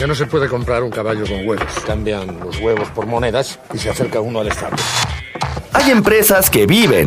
Ya no se puede comprar un caballo con huevos. Cambian los huevos por monedas y se acerca uno al estado. Hay empresas que viven,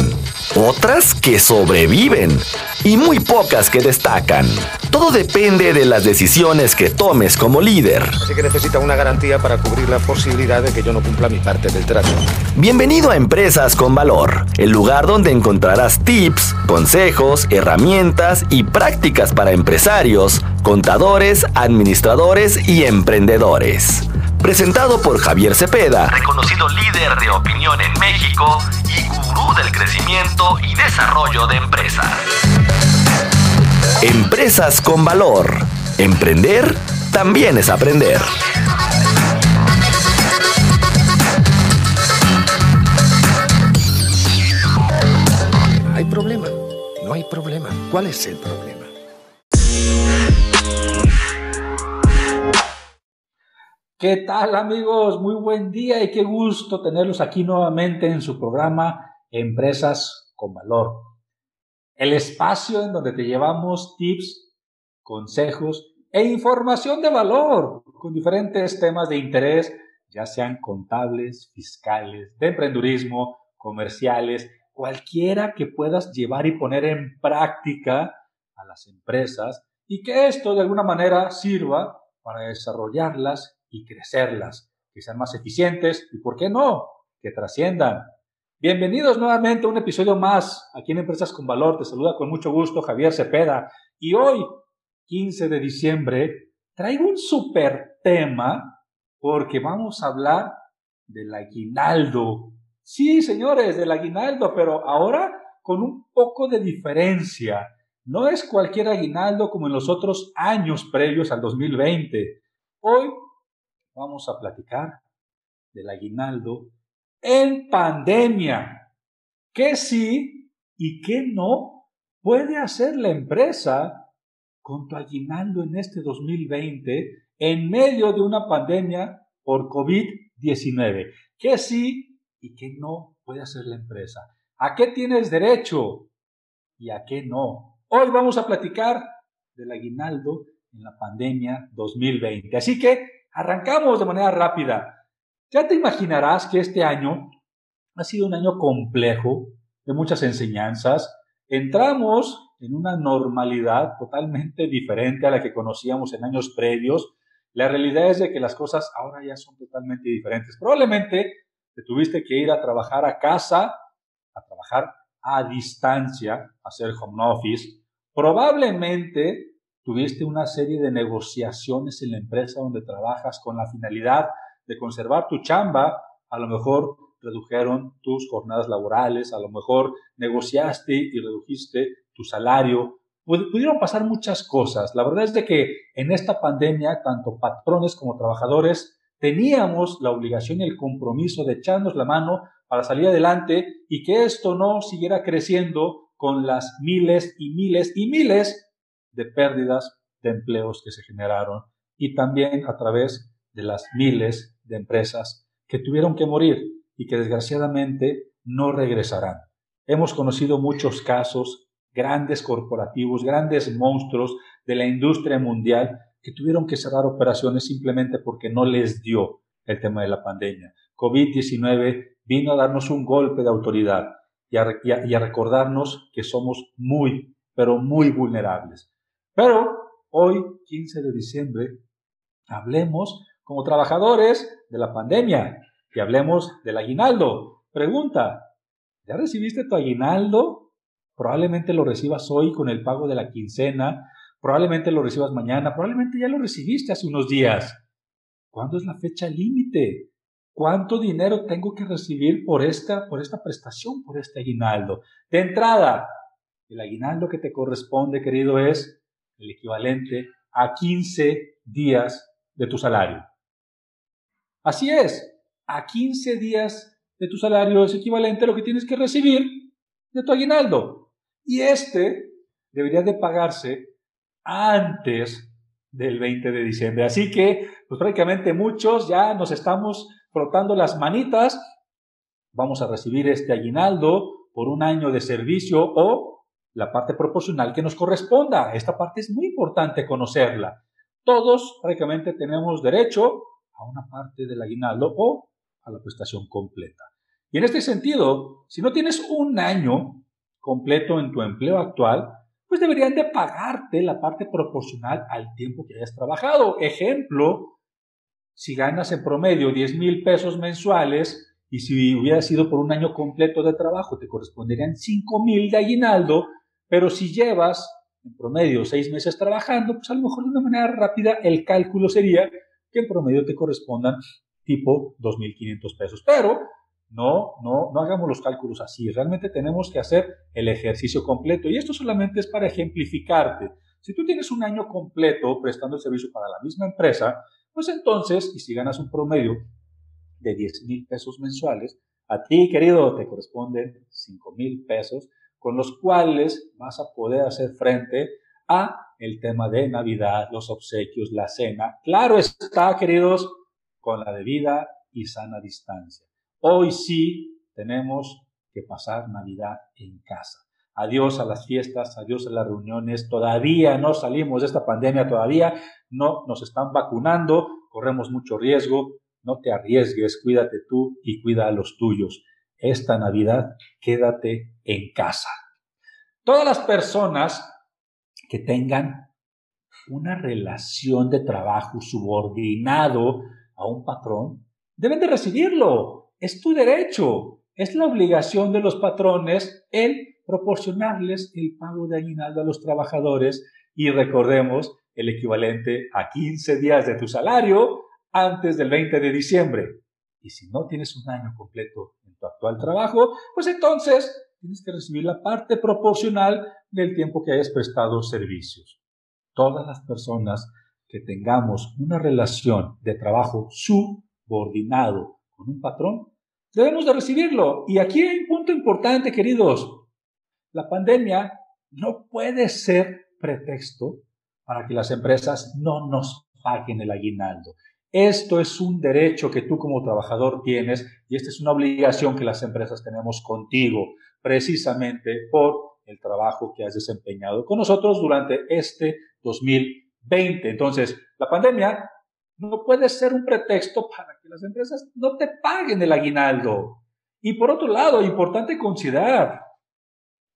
otras que sobreviven y muy pocas que destacan. Todo depende de las decisiones que tomes como líder. Así que necesita una garantía para cubrir la posibilidad de que yo no cumpla mi parte del trato. Bienvenido a Empresas con Valor, el lugar donde encontrarás tips, consejos, herramientas y prácticas para empresarios, contadores, administradores y emprendedores. Presentado por Javier Cepeda, reconocido líder de opinión en México y gurú del crecimiento y desarrollo de empresas. Empresas con valor. Emprender también es aprender. Hay problema. No hay problema. ¿Cuál es el problema? ¿Qué tal amigos? Muy buen día y qué gusto tenerlos aquí nuevamente en su programa Empresas con Valor. El espacio en donde te llevamos tips, consejos e información de valor con diferentes temas de interés, ya sean contables, fiscales, de emprendurismo, comerciales, cualquiera que puedas llevar y poner en práctica a las empresas y que esto de alguna manera sirva para desarrollarlas y crecerlas, que sean más eficientes y, ¿por qué no?, que trasciendan. Bienvenidos nuevamente a un episodio más aquí en Empresas con Valor. Te saluda con mucho gusto Javier Cepeda. Y hoy, 15 de diciembre, traigo un super tema porque vamos a hablar del aguinaldo. Sí, señores, del aguinaldo, pero ahora con un poco de diferencia. No es cualquier aguinaldo como en los otros años previos al 2020. Hoy vamos a platicar del aguinaldo en pandemia. ¿Qué sí y qué no puede hacer la empresa con tu aguinaldo en este 2020 en medio de una pandemia por COVID-19? ¿Qué sí y qué no puede hacer la empresa? ¿A qué tienes derecho y a qué no? Hoy vamos a platicar del aguinaldo en la pandemia 2020. Así que Arrancamos de manera rápida. Ya te imaginarás que este año ha sido un año complejo, de muchas enseñanzas. Entramos en una normalidad totalmente diferente a la que conocíamos en años previos. La realidad es de que las cosas ahora ya son totalmente diferentes. Probablemente te tuviste que ir a trabajar a casa, a trabajar a distancia, a hacer home office. Probablemente tuviste una serie de negociaciones en la empresa donde trabajas con la finalidad de conservar tu chamba, a lo mejor redujeron tus jornadas laborales, a lo mejor negociaste y redujiste tu salario. Pudieron pasar muchas cosas. La verdad es de que en esta pandemia, tanto patrones como trabajadores teníamos la obligación y el compromiso de echarnos la mano para salir adelante y que esto no siguiera creciendo con las miles y miles y miles de pérdidas de empleos que se generaron y también a través de las miles de empresas que tuvieron que morir y que desgraciadamente no regresarán. Hemos conocido muchos casos, grandes corporativos, grandes monstruos de la industria mundial que tuvieron que cerrar operaciones simplemente porque no les dio el tema de la pandemia. COVID-19 vino a darnos un golpe de autoridad y a, y a recordarnos que somos muy, pero muy vulnerables. Pero hoy, 15 de diciembre, hablemos como trabajadores de la pandemia y hablemos del aguinaldo. Pregunta, ¿ya recibiste tu aguinaldo? Probablemente lo recibas hoy con el pago de la quincena, probablemente lo recibas mañana, probablemente ya lo recibiste hace unos días. ¿Cuándo es la fecha límite? ¿Cuánto dinero tengo que recibir por esta, por esta prestación, por este aguinaldo? De entrada, el aguinaldo que te corresponde, querido, es el equivalente a 15 días de tu salario. Así es, a 15 días de tu salario es equivalente a lo que tienes que recibir de tu aguinaldo. Y este debería de pagarse antes del 20 de diciembre. Así que, pues prácticamente muchos ya nos estamos frotando las manitas. Vamos a recibir este aguinaldo por un año de servicio o la parte proporcional que nos corresponda. Esta parte es muy importante conocerla. todos prácticamente tenemos derecho a una parte del aguinaldo o a la prestación completa. Y en este sentido, si no tienes un año completo en tu empleo actual, pues deberían de pagarte la parte proporcional al tiempo que hayas trabajado. Ejemplo, si ganas en promedio 10 mil pesos mensuales y si hubiera sido por un año completo de trabajo, te corresponderían 5 mil de aguinaldo, pero si llevas en promedio seis meses trabajando, pues a lo mejor de una manera rápida el cálculo sería que en promedio te correspondan tipo 2.500 pesos. Pero no, no, no hagamos los cálculos así. Realmente tenemos que hacer el ejercicio completo. Y esto solamente es para ejemplificarte. Si tú tienes un año completo prestando el servicio para la misma empresa, pues entonces, y si ganas un promedio de 10 mil pesos mensuales, a ti, querido, te corresponden 5 mil pesos, con los cuales vas a poder hacer frente a el tema de Navidad, los obsequios, la cena. Claro está, queridos, con la debida y sana distancia. Hoy sí tenemos que pasar Navidad en casa. Adiós a las fiestas, adiós a las reuniones. Todavía no salimos de esta pandemia, todavía no nos están vacunando, corremos mucho riesgo. No te arriesgues, cuídate tú y cuida a los tuyos. Esta Navidad quédate en casa. Todas las personas que tengan una relación de trabajo subordinado a un patrón, deben de recibirlo. Es tu derecho. Es la obligación de los patrones el proporcionarles el pago de aguinaldo a los trabajadores y recordemos el equivalente a 15 días de tu salario antes del 20 de diciembre. Y si no tienes un año completo en tu actual trabajo, pues entonces tienes que recibir la parte proporcional del tiempo que hayas prestado servicios. Todas las personas que tengamos una relación de trabajo subordinado con un patrón, debemos de recibirlo. Y aquí hay un punto importante, queridos. La pandemia no puede ser pretexto para que las empresas no nos paguen el aguinaldo. Esto es un derecho que tú como trabajador tienes y esta es una obligación que las empresas tenemos contigo, precisamente por el trabajo que has desempeñado con nosotros durante este 2020. Entonces, la pandemia no puede ser un pretexto para que las empresas no te paguen el aguinaldo. Y por otro lado, importante considerar,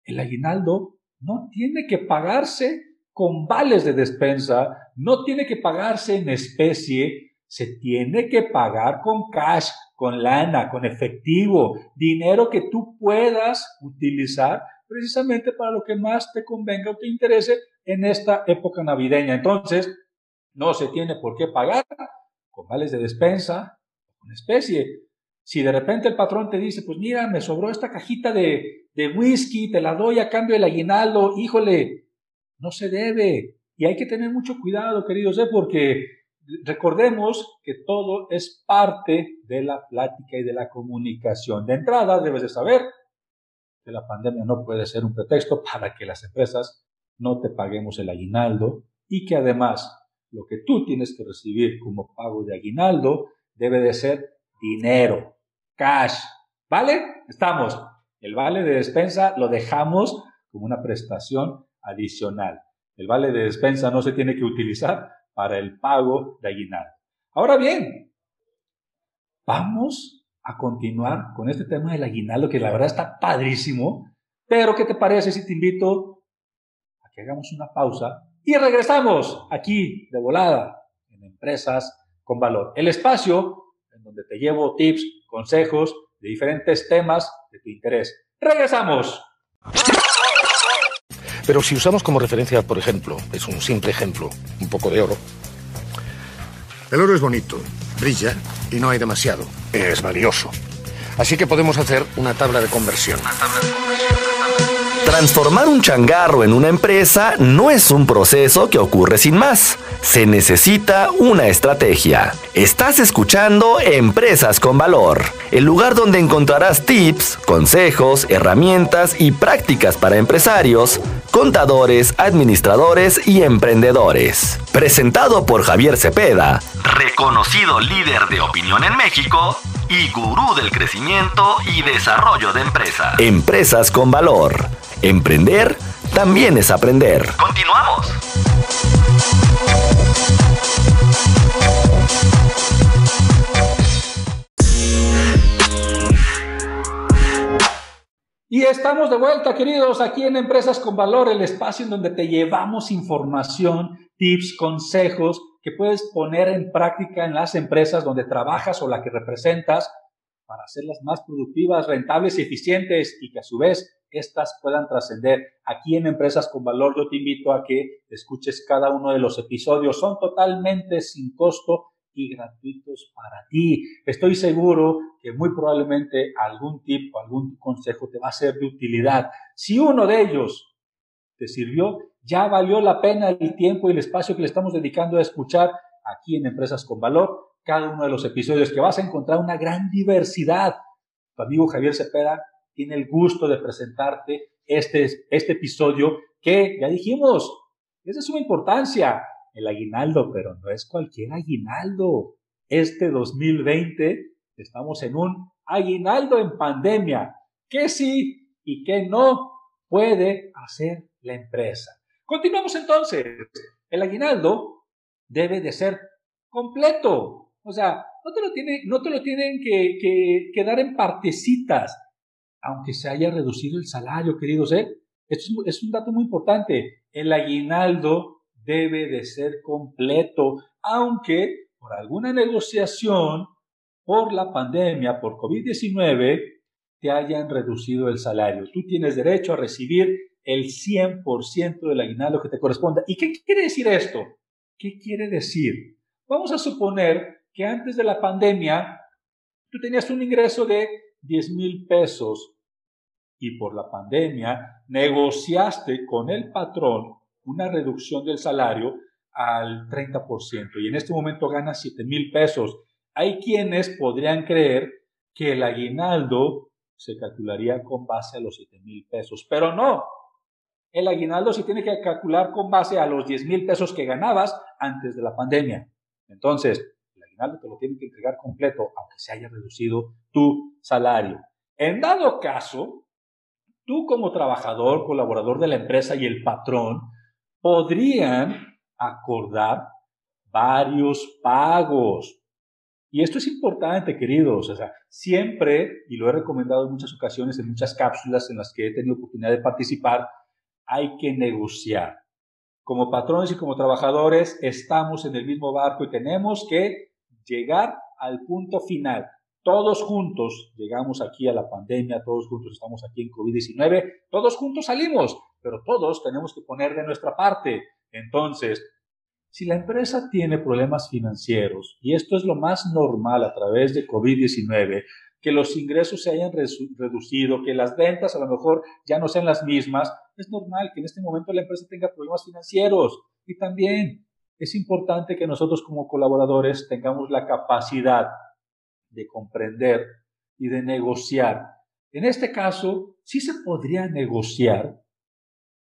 el aguinaldo no tiene que pagarse con vales de despensa, no tiene que pagarse en especie, se tiene que pagar con cash, con lana, con efectivo, dinero que tú puedas utilizar precisamente para lo que más te convenga o te interese en esta época navideña. Entonces, no se tiene por qué pagar con vales de despensa, con especie. Si de repente el patrón te dice, pues mira, me sobró esta cajita de, de whisky, te la doy a cambio del aguinaldo, híjole, no se debe. Y hay que tener mucho cuidado, queridos, ¿eh? porque recordemos que todo es parte de la plática y de la comunicación. De entrada, debes de saber que la pandemia no puede ser un pretexto para que las empresas no te paguemos el aguinaldo y que además lo que tú tienes que recibir como pago de aguinaldo debe de ser dinero, cash. ¿Vale? Estamos. El vale de despensa lo dejamos como una prestación adicional. El vale de despensa no se tiene que utilizar para el pago de aguinaldo. Ahora bien, vamos a continuar con este tema del aguinaldo que la verdad está padrísimo, pero ¿qué te parece si te invito a que hagamos una pausa y regresamos aquí de volada en Empresas con Valor? El espacio en donde te llevo tips, consejos de diferentes temas de tu interés. Regresamos. Pero si usamos como referencia, por ejemplo, es un simple ejemplo, un poco de oro. El oro es bonito, brilla y no hay demasiado. Es valioso. Así que podemos hacer una tabla de conversión. Transformar un changarro en una empresa no es un proceso que ocurre sin más. Se necesita una estrategia. Estás escuchando Empresas con Valor, el lugar donde encontrarás tips, consejos, herramientas y prácticas para empresarios, contadores, administradores y emprendedores. Presentado por Javier Cepeda, reconocido líder de opinión en México y gurú del crecimiento y desarrollo de empresas. Empresas con Valor. Emprender también es aprender. Continuamos. Y estamos de vuelta, queridos, aquí en Empresas con Valor, el espacio en donde te llevamos información, tips, consejos que puedes poner en práctica en las empresas donde trabajas o la que representas para hacerlas más productivas, rentables y eficientes y que a su vez éstas puedan trascender. Aquí en Empresas con Valor yo te invito a que escuches cada uno de los episodios. Son totalmente sin costo y gratuitos para ti. Estoy seguro que muy probablemente algún tip o algún consejo te va a ser de utilidad. Si uno de ellos te sirvió, ya valió la pena el tiempo y el espacio que le estamos dedicando a escuchar aquí en Empresas con Valor cada uno de los episodios, que vas a encontrar una gran diversidad. Tu amigo Javier Cepeda tiene el gusto de presentarte este, este episodio que, ya dijimos, es de suma importancia el aguinaldo, pero no es cualquier aguinaldo. Este 2020 estamos en un aguinaldo en pandemia. ¿Qué sí y qué no puede hacer la empresa? Continuamos entonces. El aguinaldo debe de ser completo. O sea, no te lo, tiene, no te lo tienen que, que, dar en partecitas, aunque se haya reducido el salario, queridos. ¿eh? Esto es un dato muy importante. El aguinaldo debe de ser completo, aunque por alguna negociación, por la pandemia, por COVID-19, te hayan reducido el salario. Tú tienes derecho a recibir el 100% del aguinaldo que te corresponda. ¿Y qué quiere decir esto? ¿Qué quiere decir? Vamos a suponer que antes de la pandemia tú tenías un ingreso de 10 mil pesos y por la pandemia negociaste con el patrón una reducción del salario al 30% y en este momento gana 7 mil pesos. Hay quienes podrían creer que el aguinaldo se calcularía con base a los 7 mil pesos, pero no. El aguinaldo se tiene que calcular con base a los 10 mil pesos que ganabas antes de la pandemia. Entonces, aguinaldo te lo tienen que entregar completo, aunque se haya reducido tu salario. En dado caso, tú como trabajador, colaborador de la empresa y el patrón, podrían acordar varios pagos. Y esto es importante, queridos. O sea, siempre, y lo he recomendado en muchas ocasiones, en muchas cápsulas en las que he tenido oportunidad de participar, hay que negociar. Como patrones y como trabajadores estamos en el mismo barco y tenemos que llegar al punto final. Todos juntos llegamos aquí a la pandemia, todos juntos estamos aquí en COVID-19, todos juntos salimos, pero todos tenemos que poner de nuestra parte. Entonces, si la empresa tiene problemas financieros, y esto es lo más normal a través de COVID-19, que los ingresos se hayan reducido, que las ventas a lo mejor ya no sean las mismas, es normal que en este momento la empresa tenga problemas financieros. Y también es importante que nosotros como colaboradores tengamos la capacidad de comprender y de negociar. En este caso, sí se podría negociar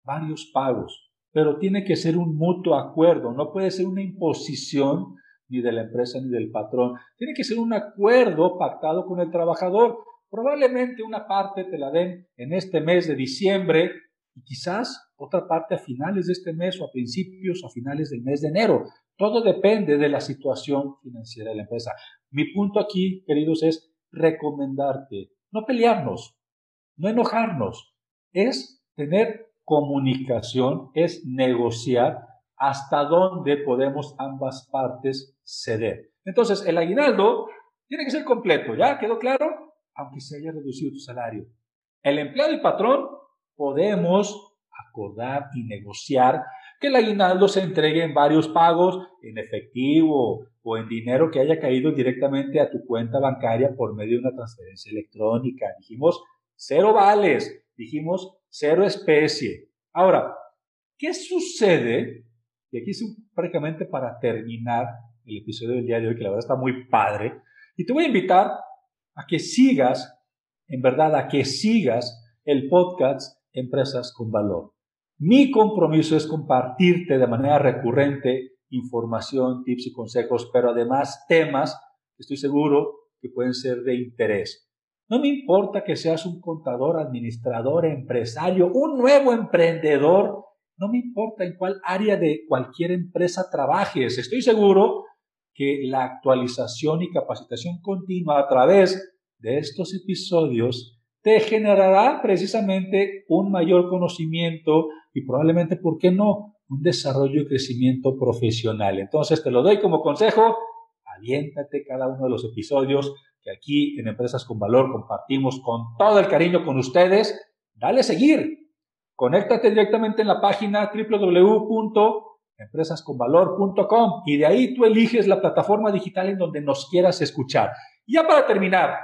varios pagos, pero tiene que ser un mutuo acuerdo, no puede ser una imposición ni de la empresa ni del patrón, tiene que ser un acuerdo pactado con el trabajador. Probablemente una parte te la den en este mes de diciembre y quizás otra parte a finales de este mes o a principios o a finales del mes de enero. Todo depende de la situación financiera de la empresa. Mi punto aquí, queridos, es recomendarte, no pelearnos, no enojarnos, es tener comunicación, es negociar hasta dónde podemos ambas partes ceder. Entonces, el aguinaldo tiene que ser completo, ¿ya? ¿Quedó claro? Aunque se haya reducido tu salario. El empleado y patrón podemos acordar y negociar que el aguinaldo se entregue en varios pagos, en efectivo o en dinero que haya caído directamente a tu cuenta bancaria por medio de una transferencia electrónica. Dijimos cero vales, dijimos cero especie. Ahora, ¿qué sucede? Y aquí es prácticamente para terminar el episodio del día de hoy, que la verdad está muy padre. Y te voy a invitar a que sigas, en verdad, a que sigas el podcast Empresas con Valor. Mi compromiso es compartirte de manera recurrente información, tips y consejos, pero además temas que estoy seguro que pueden ser de interés. No me importa que seas un contador, administrador, empresario, un nuevo emprendedor. No me importa en cuál área de cualquier empresa trabajes. Estoy seguro que la actualización y capacitación continua a través de estos episodios te generará precisamente un mayor conocimiento y probablemente, ¿por qué no? Un desarrollo y crecimiento profesional. Entonces, te lo doy como consejo, aviéntate cada uno de los episodios que aquí en Empresas con Valor compartimos con todo el cariño con ustedes. Dale seguir. Conéctate directamente en la página www.empresasconvalor.com y de ahí tú eliges la plataforma digital en donde nos quieras escuchar. Y ya para terminar,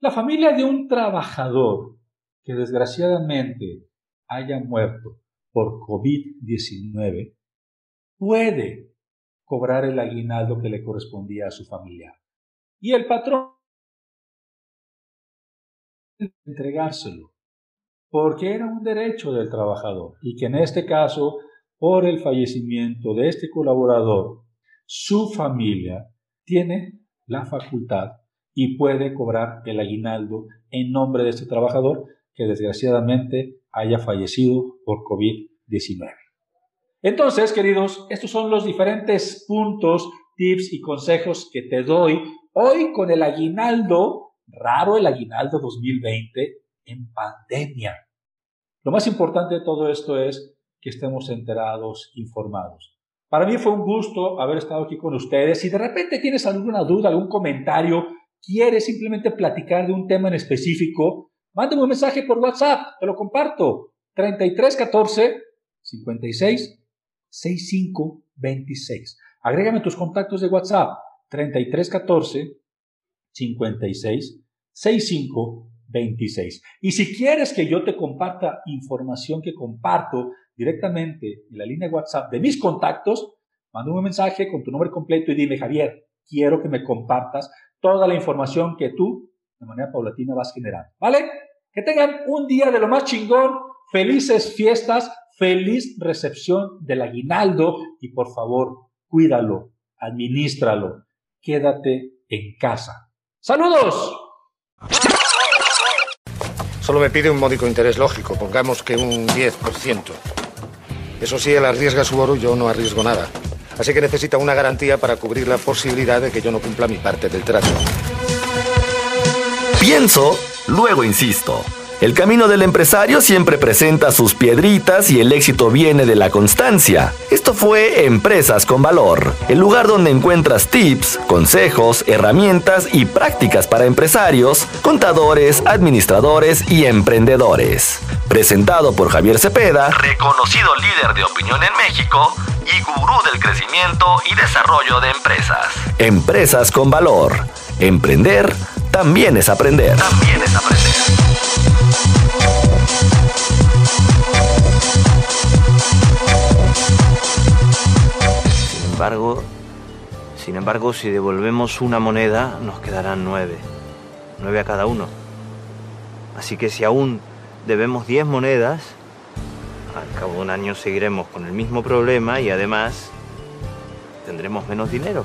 la familia de un trabajador que desgraciadamente haya muerto por COVID-19 puede cobrar el aguinaldo que le correspondía a su familia. Y el patrón entregárselo, porque era un derecho del trabajador y que en este caso, por el fallecimiento de este colaborador, su familia tiene la facultad y puede cobrar el aguinaldo en nombre de este trabajador que desgraciadamente haya fallecido por COVID-19. Entonces, queridos, estos son los diferentes puntos, tips y consejos que te doy hoy con el aguinaldo, raro el aguinaldo 2020, en pandemia. Lo más importante de todo esto es que estemos enterados, informados. Para mí fue un gusto haber estado aquí con ustedes. Si de repente tienes alguna duda, algún comentario, quieres simplemente platicar de un tema en específico, mándame un mensaje por WhatsApp, te lo comparto. 3314 56 6526. Agrégame tus contactos de WhatsApp 3314 56 65 26. Y si quieres que yo te comparta información que comparto directamente en la línea de WhatsApp de mis contactos, mándame un mensaje con tu nombre completo y dime, Javier, quiero que me compartas toda la información que tú de manera paulatina vas generando. ¿Vale? Que tengan un día de lo más chingón, felices fiestas, feliz recepción del aguinaldo y por favor, cuídalo, administralo, quédate en casa. ¡Saludos! Solo me pide un módico interés lógico, pongamos que un 10%. Eso sí, él arriesga su oro y yo no arriesgo nada. Así que necesita una garantía para cubrir la posibilidad de que yo no cumpla mi parte del trato. Pienso, luego insisto. El camino del empresario siempre presenta sus piedritas y el éxito viene de la constancia. Esto fue Empresas con Valor, el lugar donde encuentras tips, consejos, herramientas y prácticas para empresarios, contadores, administradores y emprendedores. Presentado por Javier Cepeda, reconocido líder de opinión en México y gurú del crecimiento y desarrollo de empresas. Empresas con Valor. Emprender también es aprender. También es aprender. Embargo, sin embargo, si devolvemos una moneda, nos quedarán nueve. Nueve a cada uno. Así que si aún debemos diez monedas, al cabo de un año seguiremos con el mismo problema y además tendremos menos dinero.